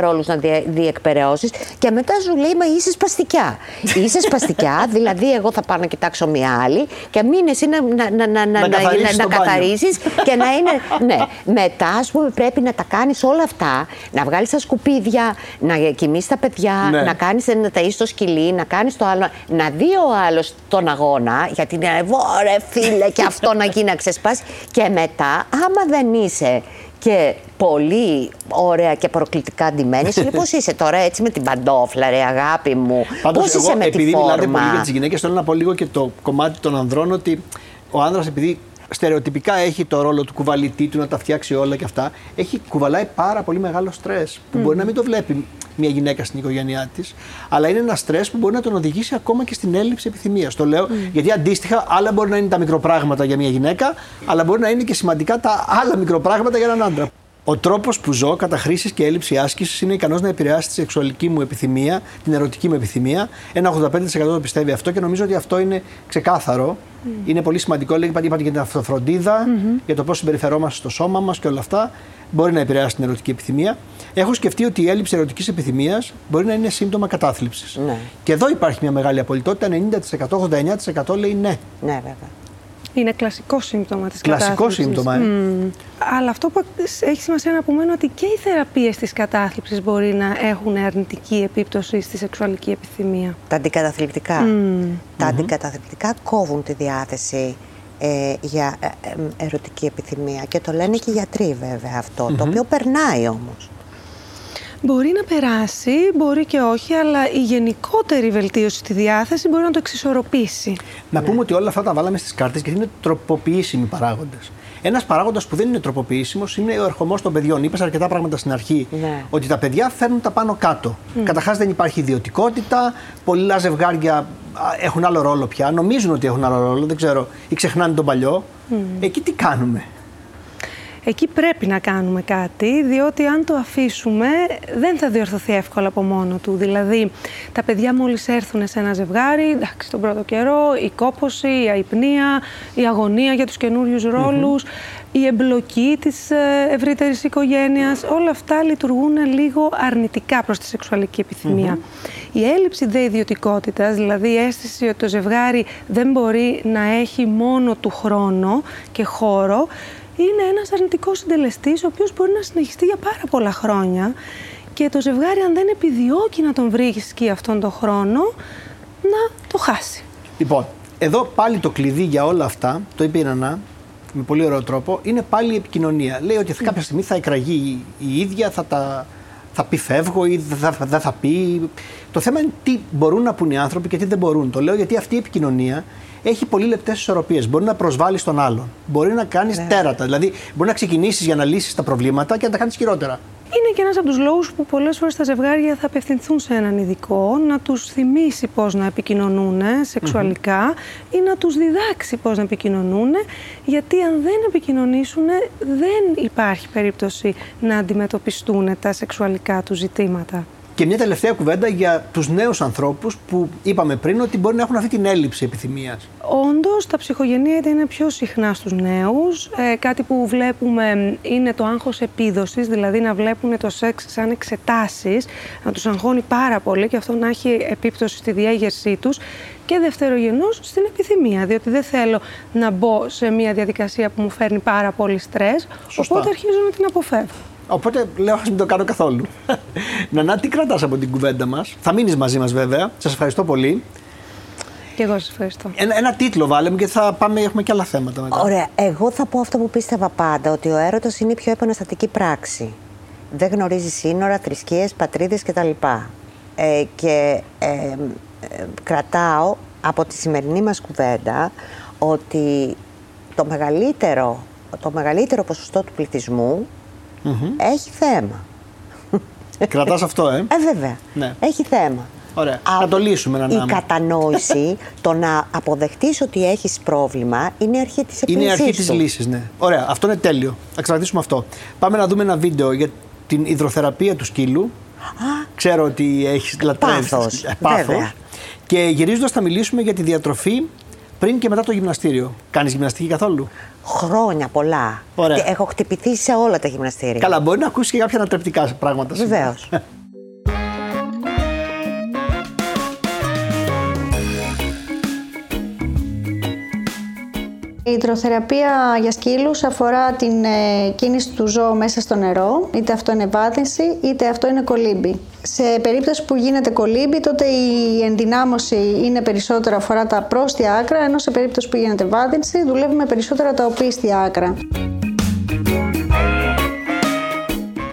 ρόλους να διεκπαιρεώσεις και μετά σου λέει Μα είσαι σπαστικιά. είσαι σπαστικιά, *laughs* δηλαδή εγώ θα πάω να κοιτάξω μια άλλη και μην εσύ να, να, να, να, να, να καθαρίσει και να είναι. *laughs* Ναι. Μετά, ας πούμε, πρέπει να τα κάνεις όλα αυτά, να βγάλεις τα σκουπίδια, να κοιμήσει τα παιδιά, Ναι. να κάνεις να ταΐσεις το σκυλί, να κάνεις το άλλο. Να δει ο άλλος τον αγώνα, γιατί είναι ρε φίλε, και αυτό να γίνει να ξεσπάσει. Και μετά, άμα δεν είσαι και πολύ ωραία και προκλητικά ντυμένης. *laughs* Πώς είσαι τώρα έτσι με την παντόφλα, ρε αγάπη μου; Πάντως, Πώς είσαι με τη επειδή φόρμα; μιλάτε πολύ για τις γυναίκες, θέλω να πω λίγο και το κομμάτι των ανδρών ότι ο άνδρας επειδή στερεοτυπικά έχει το ρόλο του κουβαλητή του να τα φτιάξει όλα και αυτά, έχει κουβαλάει πάρα πολύ μεγάλο στρες που μπορεί να μην το βλέπει μια γυναίκα στην οικογένειά της, αλλά είναι ένα στρες που μπορεί να τον οδηγήσει ακόμα και στην έλλειψη επιθυμίας. Το λέω γιατί αντίστοιχα, άλλα μπορεί να είναι τα μικροπράγματα για μια γυναίκα, αλλά μπορεί να είναι και σημαντικά τα άλλα μικροπράγματα για έναν άντρα. Ο τρόπος που ζω, κατά χρήσης και έλλειψη άσκησης, είναι ικανός να επηρεάσει τη σεξουαλική μου επιθυμία, την ερωτική μου επιθυμία. Ένα 85% το πιστεύει αυτό και νομίζω ότι αυτό είναι ξεκάθαρο. Είναι πολύ σημαντικό. Λέγεται είπατε για την αυτοφροντίδα, για το πώς συμπεριφερόμαστε στο σώμα μας και όλα αυτά. Μπορεί να επηρεάσει την ερωτική επιθυμία. Έχω σκεφτεί ότι η έλλειψη ερωτικής επιθυμίας μπορεί να είναι σύμπτωμα κατάθλιψης. Ναι. Και εδώ υπάρχει μια μεγάλη απολυτότητα. 90%, 89% λέει ναι. Ναι, βέβαια. Είναι κλασικό σύμπτωμα της Κλασικό κατάθλιψης. σύμπτωμα, ε. Μμμ. Αλλά αυτό που έχει σημασία να πούμε είναι ότι και οι θεραπείες της κατάθλιψης μπορεί να έχουν αρνητική επίπτωση στη σεξουαλική επιθυμία. Τα αντικαταθλιπτικά. Μμμ. Τα αντικαταθλιπτικά κόβουν τη διάθεση ε, για ε, ε, ερωτική επιθυμία και το λένε και οι γιατροί βέβαια αυτό, το οποίο περνάει όμως. Μπορεί να περάσει, μπορεί και όχι, αλλά η γενικότερη βελτίωση στη διάθεση μπορεί να το εξισορροπήσει. Να πούμε ότι όλα αυτά τα βάλαμε στις κάρτες γιατί είναι τροποποιήσιμοι παράγοντες. Ένας παράγοντας που δεν είναι τροποποιήσιμος είναι ο ερχομός των παιδιών. Είπες αρκετά πράγματα στην αρχή. Ναι. Ότι τα παιδιά φέρνουν τα πάνω κάτω. Mm. Καταρχάς δεν υπάρχει ιδιωτικότητα. Πολλά ζευγάρια έχουν άλλο ρόλο πια. Νομίζουν ότι έχουν άλλο ρόλο, δεν ξέρω. ή ξεχνάνε τον παλιό. Εκεί τι κάνουμε; Εκεί πρέπει να κάνουμε κάτι, διότι αν το αφήσουμε δεν θα διορθωθεί εύκολα από μόνο του. Δηλαδή, τα παιδιά μόλις έρθουν σε ένα ζευγάρι, εντάξει, τον πρώτο καιρό, η κόπωση, η αϊπνία, η αγωνία για τους καινούριους ρόλους, η εμπλοκή της ε, ευρύτερης οικογένειας, όλα αυτά λειτουργούν λίγο αρνητικά προς τη σεξουαλική Η έλλειψη δε ιδιωτικότητας, δηλαδή η αίσθηση ότι το ζευγάρι δεν μπορεί να έχει μόνο του χρόνο και χώρο, είναι ένας αρνητικός συντελεστής ο οποίος μπορεί να συνεχιστεί για πάρα πολλά χρόνια και το ζευγάρι αν δεν επιδιώκει να τον βρίσκει αυτόν τον χρόνο να το χάσει. Λοιπόν, εδώ πάλι το κλειδί για όλα αυτά, το είπε η Νανά, με πολύ ωραίο τρόπο, είναι πάλι η επικοινωνία. Λέει ότι κάποια στιγμή θα εκραγεί η ίδια, θα, τα, θα πει φεύγω ή δεν θα, θα, θα πει. Το θέμα είναι τι μπορούν να πούν οι άνθρωποι και τι δεν μπορούν. Το λέω γιατί αυτή η επικοινωνία έχει πολύ λεπτές ισορροπίες. Μπορεί να προσβάλλεις τον άλλον. Μπορεί να κάνεις ναι. τέρατα. Δηλαδή, μπορεί να ξεκινήσεις για να λύσεις τα προβλήματα και να τα κάνεις χειρότερα. Είναι και ένας από τους λόγους που πολλές φορές τα ζευγάρια θα απευθυνθούν σε έναν ειδικό να τους θυμίσει πώς να επικοινωνούν σεξουαλικά ή να τους διδάξει πώς να επικοινωνούν, γιατί αν δεν επικοινωνήσουν, δεν υπάρχει περίπτωση να αντιμετωπιστούν τα σεξουαλικά του ζητήματα. Και μια τελευταία κουβέντα για τους νέους ανθρώπους που είπαμε πριν ότι μπορεί να έχουν αυτή την έλλειψη επιθυμίας. Όντως, τα ψυχογενεία είναι πιο συχνά στους νέους. Ε, κάτι που βλέπουμε είναι το άγχος επίδοσης, δηλαδή να βλέπουν το σεξ σαν εξετάσεις, να τους αγχώνει πάρα πολύ και αυτό να έχει επίπτωση στη διέγερσή τους. Και δευτερογενώς στην επιθυμία, διότι δεν θέλω να μπω σε μια διαδικασία που μου φέρνει πάρα πολύ στρες, οπότε αρχίζω να την αποφεύγω. Οπότε λέω, ας μην το κάνω καθόλου. Νανά, τι κρατάς από την κουβέντα μας; Θα μείνεις μαζί μας, βέβαια. Σας ευχαριστώ πολύ. Και εγώ σας ευχαριστώ. Ένα, ένα τίτλο βάλουμε και θα πάμε, έχουμε και άλλα θέματα μετά. Ωραία. Εγώ θα πω αυτό που πίστευα πάντα, ότι ο έρωτα είναι η πιο επαναστατική πράξη. Δεν γνωρίζει σύνορα, θρησκείες, πατρίδες κτλ. Ε, και ε, ε, κρατάω από τη σημερινή μας κουβέντα ότι το μεγαλύτερο, το μεγαλύτερο ποσοστό του πληθυσμού έχει θέμα. Κρατάς αυτό, ε; Ε, βέβαια. Ναι. Έχει θέμα. Ωραία. Α, το λύσουμε ένα Η κατανόηση, το να αποδεχτείς ότι έχεις πρόβλημα, είναι η αρχή της επίλυσης Είναι η αρχή της λύσης, ναι. Ωραία, αυτό είναι τέλειο. Θα κρατήσουμε αυτό. Πάμε να δούμε ένα βίντεο για την υδροθεραπεία του σκύλου. Α, Ξέρω ότι έχεις λατρεύσει. Πάθος. Πάθος. Και γυρίζοντας θα μιλήσουμε για τη διατροφή πριν και μετά το γυμναστήριο. Κάνεις γυμναστική καθόλου; Χρόνια πολλά. Ωραία. Έχω χτυπηθεί σε όλα τα γυμναστήρια. Καλά, μπορεί να ακούσεις και κάποια ανατρεπτικά πράγματα. Βεβαίως. *laughs* Η υδροθεραπεία για σκύλους αφορά την ε, κίνηση του ζώου μέσα στο νερό, είτε αυτό είναι βάθυνση, είτε αυτό είναι κολύμπι. Σε περίπτωση που γίνεται κολύμπι, τότε η ενδυνάμωση είναι περισσότερο αφορά τα πρόστια άκρα, ενώ σε περίπτωση που γίνεται βάθυνση, δουλεύουμε περισσότερα τα οπίστια άκρα.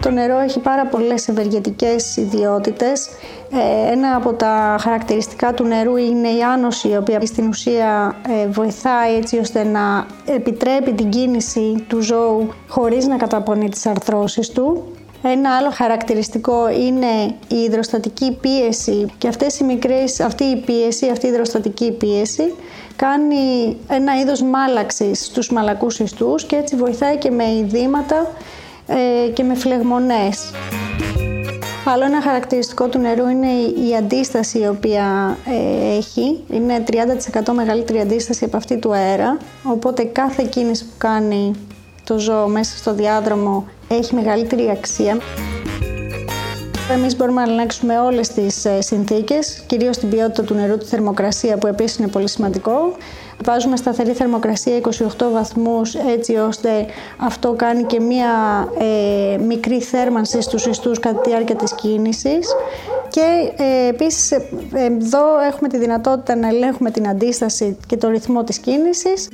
Το νερό έχει πάρα πολλές ευεργετικές ιδιότητες. Ε, ένα από τα χαρακτηριστικά του νερού είναι η άνωση, η οποία στην ουσία ε, βοηθάει έτσι ώστε να επιτρέπει την κίνηση του ζώου χωρίς να καταπονεί τις αρθρώσεις του. Ένα άλλο χαρακτηριστικό είναι η υδροστατική πίεση και αυτές οι μικρές, αυτή η πίεση, αυτή η υδροστατική πίεση κάνει ένα είδος μάλαξης στους μαλακούς ιστούς και έτσι βοηθάει και με ειδήματα ε, και με φλεγμονές. Άλλο ένα χαρακτηριστικό του νερού είναι η αντίσταση η οποία ε, έχει. Είναι 30% μεγαλύτερη αντίσταση από αυτή του αέρα, οπότε κάθε κίνηση που κάνει το ζώο μέσα στο διάδρομο έχει μεγαλύτερη αξία. Εμείς μπορούμε να ελέγξουμε όλες τις ε, συνθήκες, κυρίως την ποιότητα του νερού, τη θερμοκρασία που επίσης είναι πολύ σημαντικό. Βάζουμε σταθερή θερμοκρασία 28 βαθμούς έτσι ώστε αυτό κάνει και μία ε, μικρή θέρμανση στους ιστούς κατά τη διάρκεια της κίνησης και ε, επίσης ε, εδώ έχουμε τη δυνατότητα να ελέγχουμε την αντίσταση και το ρυθμό της κίνησης.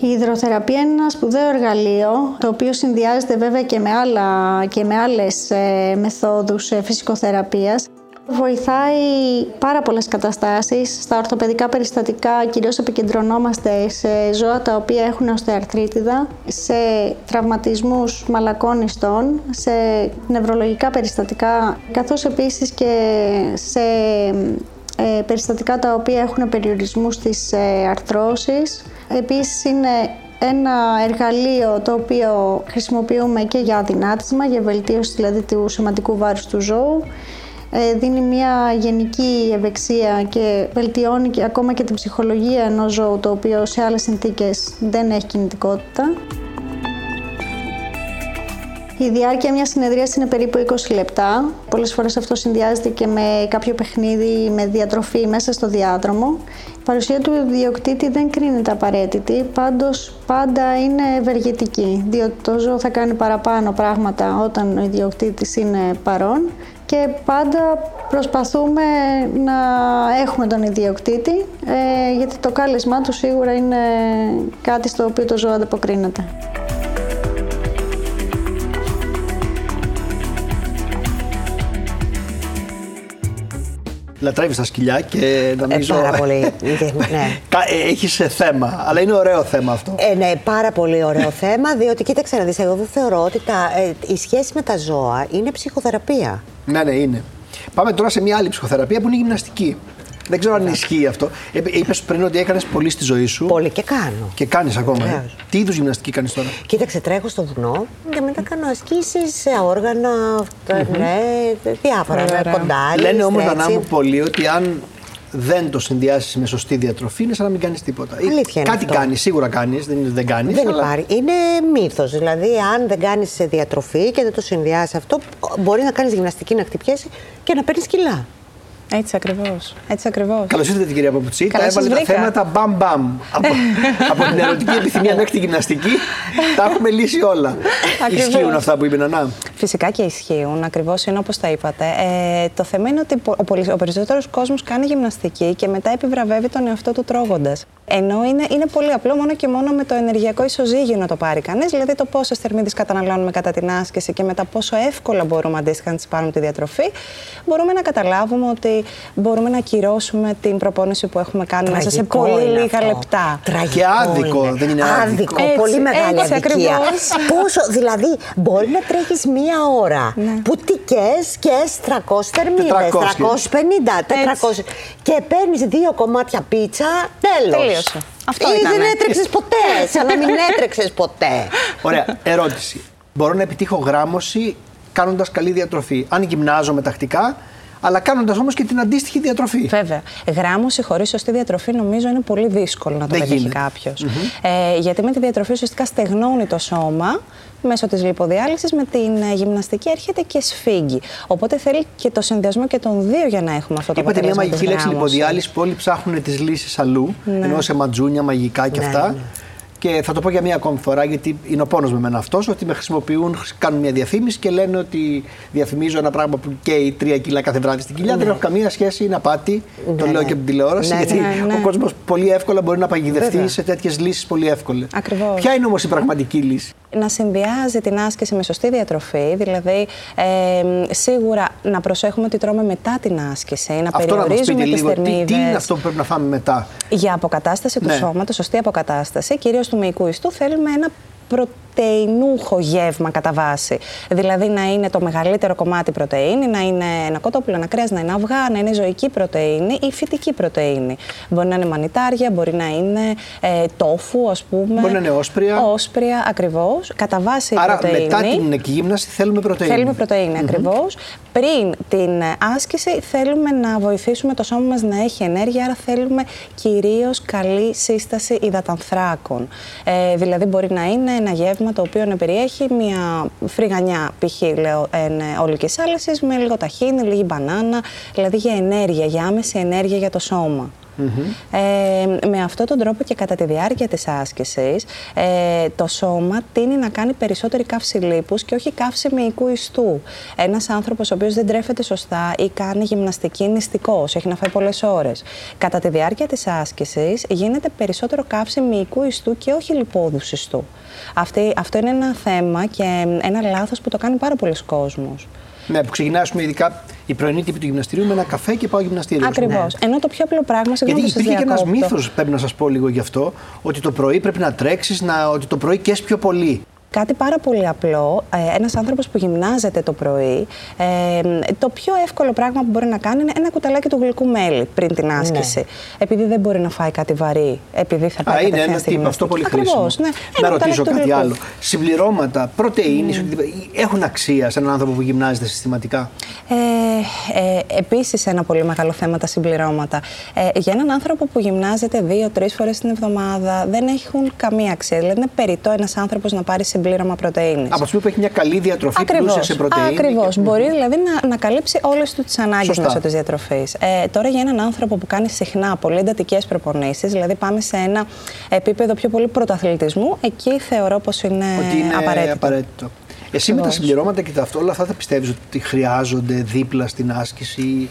Η υδροθεραπεία είναι ένα σπουδαίο εργαλείο, το οποίο συνδυάζεται βέβαια και με, άλλα, και με άλλες ε, μεθόδους ε, φυσικοθεραπείας. Βοηθάει πάρα πολλές καταστάσεις. Στα ορθοπαιδικά περιστατικά κυρίως επικεντρωνόμαστε σε ζώα τα οποία έχουν οστεαρθρίτιδα, σε τραυματισμούς μαλακών ιστών, σε νευρολογικά περιστατικά, καθώς επίσης και σε ε, περιστατικά τα οποία έχουν περιορισμούς στις ε, αρθρώσεις. Επίσης είναι ένα εργαλείο το οποίο χρησιμοποιούμε και για αδυνάτισμα, για βελτίωση δηλαδή του σωματικού βάρους του ζώου. Ε, δίνει μια γενική ευεξία και βελτιώνει και ακόμα και την ψυχολογία ενός ζώου το οποίο σε άλλες συνθήκες δεν έχει κινητικότητα. Η διάρκεια μιας συνεδρίας είναι περίπου 20 λεπτά. Πολλές φορές αυτό συνδυάζεται και με κάποιο παιχνίδι, με διατροφή μέσα στο διάδρομο. Η παρουσία του ιδιοκτήτη δεν κρίνεται απαραίτητη, πάντως πάντα είναι ευεργετική, διότι το ζώο θα κάνει παραπάνω πράγματα όταν ο ιδιοκτήτης είναι παρόν και πάντα προσπαθούμε να έχουμε τον ιδιοκτήτη, ε, γιατί το κάλεσμά του σίγουρα είναι κάτι στο οποίο το ζώο ανταποκρίνεται. Λατρεύεις τα σκυλιά και νομίζω. Ε, πάρα πολύ. ναι. *laughs* Ε, Έχεις ε, θέμα, αλλά είναι ωραίο θέμα αυτό. Ε, ναι, πάρα πολύ ωραίο θέμα, διότι κοίταξε να δεις, εγώ δεν θεωρώ ότι τα, ε, η σχέση με τα ζώα είναι ψυχοθεραπεία. Ναι, ναι, είναι. Πάμε τώρα σε μια άλλη ψυχοθεραπεία που είναι η γυμναστική. Δεν ξέρω αν ισχύει αυτό. Ε, Είπες πριν ότι έκανες πολύ στη ζωή σου. Πολύ και κάνω. Και κάνεις ακόμα. Ε; Τι είδους γυμναστική κάνεις τώρα; Κοίταξε, τρέχω στο βουνό και μετά κάνω ασκήσεις σε όργανα, ναι, διάφορα. Κοντά. Λένε όμως να μου πολύ ότι αν δεν το συνδυάσεις με σωστή διατροφή, είναι σαν να μην κάνεις τίποτα. Αλήθεια Κάτι κάνεις, σίγουρα κάνεις, δεν, δεν κάνεις. Δεν αλλά... υπάρχει. Είναι μύθος. Δηλαδή, αν δεν κάνεις διατροφή και δεν το συνδυάσεις αυτό, μπορεί να κάνεις γυμναστική να χτυπιέσει και να παίρνεις κιλά. Έτσι ακριβώς. Έτσι ακριβώς. Καλώς ήρθατε, την κυρία Παπουτσί. Τα έβαλε τα θέματα μπαμ μπαμ. από, *laughs* από την ερωτική επιθυμία μέχρι τη γυμναστική, τα έχουμε λύσει όλα. Ακριβώς. Ισχύουν αυτά που είπε η Νανά; Φυσικά και ισχύουν. Ακριβώς είναι όπως τα είπατε. Ε, το θέμα είναι ότι ο, ο περισσότερος κόσμος κάνει γυμναστική και μετά επιβραβεύει τον εαυτό του τρώγοντας. Ενώ είναι, είναι πολύ απλό μόνο και μόνο με το ενεργειακό ισοζύγιο να το πάρει κανείς, δηλαδή το πόσες θερμίδες καταναλώνουμε κατά την άσκηση και μετά πόσο εύκολα μπορούμε αντίστοιχα να τις πάρουμε τη διατροφή, μπορούμε να καταλάβουμε ότι μπορούμε να ακυρώσουμε την προπόνηση που έχουμε κάνει μέσα σε πολύ λίγα λεπτά. Τραγικό και άδικο, είναι. δεν είναι άδικο. άδικο πολύ μεγάλη έτσι, αδικία. Πόσο, δηλαδή, μπορεί να τρέχεις μία ώρα ναι. που τικέ και 300 θερμίδες, 350, 400 και παίρνεις δύο κομμάτια πίτσα, τέλος. Αυτό Ή δεν έτρεξες ποτέ, σαν να μην έτρεξες ποτέ. Ωραία. Ερώτηση. Μπορώ να επιτύχω γράμμωση κάνοντας καλή διατροφή. Αν γυμνάζομαι τακτικά, αλλά κάνοντας όμως και την αντίστοιχη διατροφή. Βέβαια. Γράμμωση χωρίς σωστή διατροφή νομίζω είναι πολύ δύσκολο να το πετύχει κάποιος. Ε, γιατί με τη διατροφή ουσιαστικά στεγνώνει το σώμα μέσω της λιποδιάλυσης, με την ε, γυμναστική έρχεται και σφίγγει. Οπότε θέλει και το συνδυασμό και των δύο για να έχουμε αυτό το Είπατε μια μαγική λέξη λιποδιάλυση που όλοι ψάχνουν τις λύσεις αλλού, ναι. ενώ σε ματζούνια, μαγικά και ναι, αυτά. Ναι. Και θα το πω για μία ακόμη φορά, γιατί είναι ο πόνος με μένα αυτός, ότι με χρησιμοποιούν, κάνουν μια διαφήμιση και λένε ότι διαφημίζω ένα πράγμα που καίει τρία κιλά κάθε βράδυ στην κοιλιά. Ναι. Δεν έχω καμία σχέση, είναι απάτη. Ναι, το λέω ναι. και από την τηλεόραση, ναι, γιατί ναι, ο κόσμος πολύ εύκολα μπορεί να παγιδευτεί σε τέτοιες λύσεις πολύ εύκολα. Ακριβώς. Ποια είναι όμως η πραγματική λύση; Να συνδυάζει την άσκηση με σωστή διατροφή, δηλαδή ε, σίγουρα να προσέχουμε τι τρώμε μετά την άσκηση, να αυτό περιορίζουμε τις θερμίδε. Τι, τι είναι αυτό που πρέπει να φάμε μετά; Για αποκατάσταση του σώματος, σωστή αποκατάσταση, κυρίως του μυϊκού ιστού, θέλουμε ένα πρωτεϊνούχο γεύμα κατά βάση. Δηλαδή να είναι το μεγαλύτερο κομμάτι πρωτεΐνη, να είναι ένα κοτόπουλο, ένα κρέας, να είναι αυγά, να είναι ζωική πρωτεΐνη ή φυτική πρωτεΐνη. Μπορεί να είναι μανιτάρια, μπορεί να είναι ε, τόφου, ας πούμε. Μπορεί να είναι όσπρια. Όσπρια, ακριβώς. Κατά βάση Άρα, πρωτεΐνη. μετά την εκγύμναση θέλουμε πρωτεΐνη. Θέλουμε πρωτεΐνη, ακριβώς. Πριν την άσκηση θέλουμε να βοηθήσουμε το σώμα μας να έχει ενέργεια, άρα θέλουμε κυρίως καλή σύσταση υδατανθράκων. Ε, δηλαδή μπορεί να είναι ένα γεύμα το οποίο να περιέχει μια φρυγανιά π.χ. όλικης άλυσης με λίγο ταχίνι, λίγη μπανάνα, δηλαδή για ενέργεια, για άμεση ενέργεια για το σώμα. Ε, με αυτόν τον τρόπο και κατά τη διάρκεια της άσκησης, ε, το σώμα τίνει να κάνει περισσότερη καύση λίπους και όχι καύση μυϊκού ιστού. Ένας άνθρωπος ο οποίος δεν τρέφεται σωστά ή κάνει γυμναστική νηστικός, έχει να φάει πολλές ώρες. Κατά τη διάρκεια της άσκησης γίνεται περισσότερο καύση μυϊκού ιστού και όχι λιπόδους ιστού. Αυτή, αυτό είναι ένα θέμα και ένα λάθος που το κάνει πάρα πολλοί κόσμος. Ναι, που ξεκινάει, πούμε, ειδικά η πρωινή τύπη του γυμναστηρίου με ένα καφέ και πάω γυμναστήριο. Ακριβώς. Ναι. Ενώ το πιο απλό πράγμα, συγγνώμη Γιατί υπήρχε και ένας μύθος, πρέπει να σας πω λίγο γι' αυτό, ότι το πρωί πρέπει να τρέξεις, ότι το πρωί καις πιο πολύ. Κάτι πάρα πολύ απλό. Ε, Ένας άνθρωπος που γυμνάζεται το πρωί, ε, το πιο εύκολο πράγμα που μπορεί να κάνει είναι ένα κουταλάκι του γλυκού μέλι πριν την άσκηση. Ναι. Επειδή δεν μπορεί να φάει κάτι βαρύ, επειδή θα πάει Α, είναι ένας τύπος, αυτό πολύ χρήσιμο. Ναι. Να ρωτήσω κάτι άλλο. Συμπληρώματα, πρωτενη, mm. έχουν αξία σε έναν άνθρωπο που γυμνάζεται συστηματικά; Ε, ε, Επίσης, ένα πολύ μεγάλο θέμα τα συμπληρώματα. Ε, για έναν άνθρωπο που γυμνάζεται δύο-τρει φορές την εβδομάδα, δεν έχουν καμία αξία. Δηλαδή, είναι περιττό ένας άνθρωπος να πάρει συμπλήρωμα πρωτενη. Από τη στιγμή που έχει μια καλή διατροφή πλούσια σε πρωτενη. Ακριβώς. Και... Μπορεί δηλαδή να, να καλύψει όλες τους τις ανάγκες μέσω της διατροφής. Ε, τώρα για έναν άνθρωπο που κάνει συχνά πολύ εντατικές προπονήσεις, δηλαδή πάμε σε ένα επίπεδο πιο πολύ πρωταθλητισμού, εκεί θεωρώ πως είναι, Ότι είναι απαραίτητο. απαραίτητο. Εσύ με τα συμπληρώματα και τα αυτό, όλα αυτά θα πιστεύεις ότι χρειάζονται δίπλα στην άσκηση;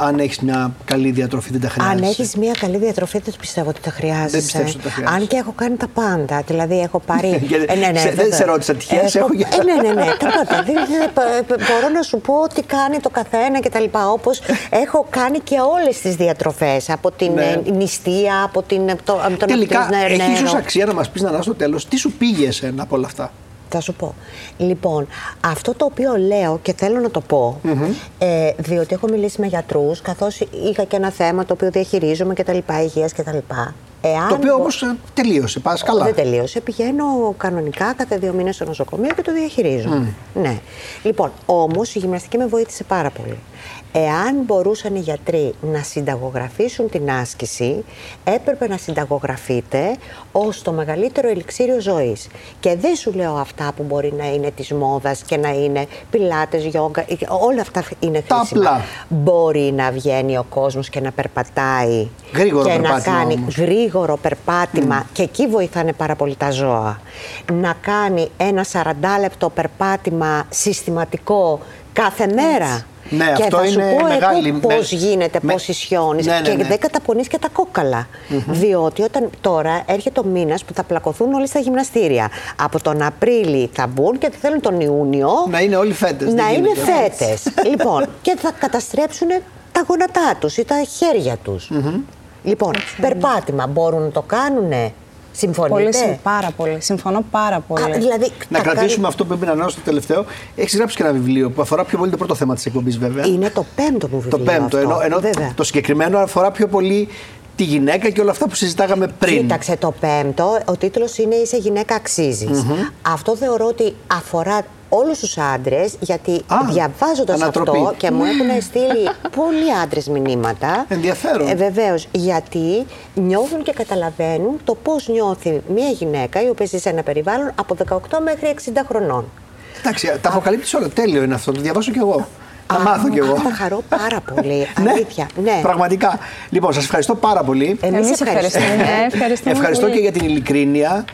Αν έχεις μια καλή διατροφή, δεν τα χρειάζεσαι. Αν έχεις μια καλή διατροφή, δεν πιστεύω ότι τα χρειάζεσαι. Δεν πιστεύω ότι τα χρειάζεσαι. Αν και έχω κάνει τα πάντα. Δηλαδή, έχω πάρει. *laughs* ε, ναι, ναι, δεν σε ρώτησα τυχαία. Έχω... έχω... Ε, ναι, ναι, ναι. τα πάντα. Μπορώ να σου πω τι κάνει το καθένα κτλ. Όπως έχω κάνει και όλες τις διατροφές. Από την ναι. νηστεία, από την, το, τον Τελικά, έχει ίσως αξία να μας πεις να στο τέλος τι σου πήγε από όλα αυτά; Θα σου πω. Λοιπόν, αυτό το οποίο λέω και θέλω να το πω, mm-hmm. ε, διότι έχω μιλήσει με γιατρούς, καθώς είχα και ένα θέμα το οποίο διαχειρίζομαι και τα λοιπά, υγείας και τα λοιπά. Εάν το οποίο όμως ε, τελείωσε, πας καλά. Δεν τελείωσε. Πηγαίνω κανονικά κάθε δύο μήνες στο νοσοκομείο και το διαχειρίζω. Mm. Ναι. Λοιπόν, όμως η γυμναστική με βοήθησε πάρα πολύ. Εάν μπορούσαν οι γιατροί να συνταγογραφήσουν την άσκηση, έπρεπε να συνταγογραφείτε ως το μεγαλύτερο ελιξίριο ζωής. Και δεν σου λέω αυτά που μπορεί να είναι της μόδας και να είναι πιλάτες, γιόγκα, όλα αυτά είναι χρήσιμα. Μπορεί να βγαίνει ο κόσμος και να περπατάει γρήγορο και να κάνει όμως. γρήγορο περπάτημα και εκεί βοηθάνε πάρα πολύ τα ζώα. Να κάνει ένα 40 λεπτό περπάτημα συστηματικό κάθε μέρα. Ναι, και αυτό θα σου είναι πω μεγάλη... εγώ πώς γίνεται, με... πώς ισιώνεις ναι, ναι, και ναι. δεν καταπονείς και τα κόκαλα. Διότι όταν τώρα έρχεται ο μήνας που θα πλακωθούν όλοι στα γυμναστήρια. Από τον Απρίλη θα μπουν και θέλουν τον Ιούνιο να είναι όλοι φέτες. Να είναι φέτες. *laughs* λοιπόν, και θα καταστρέψουν τα γόνατά τους ή τα χέρια τους. Λοιπόν, περπάτημα μπορούν να το κάνουνε; Συμφωνείτε; Πολύ, πάρα πολύ. Συμφωνώ πάρα πολύ. Α, δηλαδή, να κρατήσουμε κάνει... αυτό που είπε να στο τελευταίο. Έχεις γράψει και ένα βιβλίο που αφορά πιο πολύ το πρώτο θέμα της εκπομπής, βέβαια. Είναι το πέμπτο μου βιβλίο. Το πέμπτο. Αυτό. Ενώ, ενώ το συγκεκριμένο αφορά πιο πολύ τη γυναίκα και όλα αυτά που συζητάγαμε πριν. Κοίταξε το πέμπτο, ο τίτλος είναι «Είσαι γυναίκα αξίζεις». Αυτό θεωρώ ότι αφορά όλους τους άντρες, γιατί Α, διαβάζοντας ανατροπή. αυτό και μου έχουν *laughs* στείλει πολλοί άντρες μηνύματα. Ενδιαφέρον. Ε, βεβαίως, γιατί νιώθουν και καταλαβαίνουν το πώς νιώθει μια γυναίκα η οποία ζει σε ένα περιβάλλον από 18 μέχρι 60 χρονών. Εντάξει, τα αποκαλύπτεις όλα. Τέλειο είναι αυτό. Το διαβάσω κι εγώ. Θα μάθω κι εγώ. Θα χαρώ πάρα πολύ. *laughs* Ναι, Αλήθεια. Ναι. Πραγματικά. Λοιπόν, σας ευχαριστώ πάρα πολύ. Εμείς Εμείς ευχαριστούμε. ευχαριστούμε. ευχαριστούμε Ευχαριστώ πολύ. και για την ειλικρίνεια,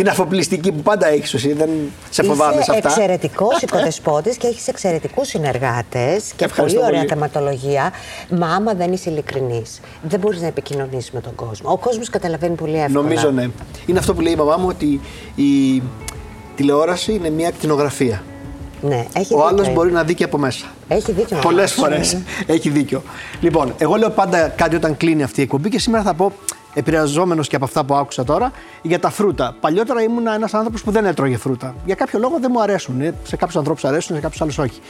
την αφοπλιστική που πάντα έχεις εσύ. Δεν σε φοβάμαι Είσαι σε αυτά. εξαιρετικός οικοδεσπότη και έχεις εξαιρετικούς συνεργάτες και Ευχαριστώ πολύ ωραία πολύ. θεματολογία. Μα άμα δεν είσαι ειλικρινής, δεν μπορείς να επικοινωνήσεις με τον κόσμο. Ο κόσμος καταλαβαίνει πολύ εύκολα. Νομίζω ναι. Είναι αυτό που λέει η μαμά μου ότι η τηλεόραση είναι μια κτηνογραφία. Ναι, έχει Ο δίκιο. άλλος μπορεί να δει και από μέσα. Έχει δίκιο. Πολλές Ναι. φορές. Έχει δίκιο. Λοιπόν, εγώ λέω πάντα κάτι όταν κλείνει αυτή η εκπομπή και σήμερα θα πω, επηρεαζόμενος και από αυτά που άκουσα τώρα, για τα φρούτα. Παλιότερα ήμουν ένας άνθρωπος που δεν έτρωγε φρούτα. Για κάποιο λόγο δεν μου αρέσουν. Ε, Σε κάποιους ανθρώπους αρέσουν, σε κάποιους άλλους όχι.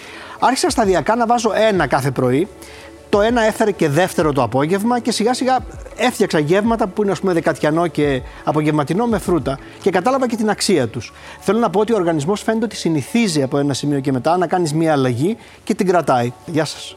Άρχισα σταδιακά να βάζω ένα κάθε πρωί. Το ένα έφερε και δεύτερο το απόγευμα και σιγά σιγά έφτιαξα γεύματα που είναι ας πούμε δεκατιανό και απογευματινό με φρούτα και κατάλαβα και την αξία τους. Θέλω να πω ότι ο οργανισμός φαίνεται ότι συνηθίζει από ένα σημείο και μετά να κάνεις μια αλλαγή και την κρατάει. Γεια σας.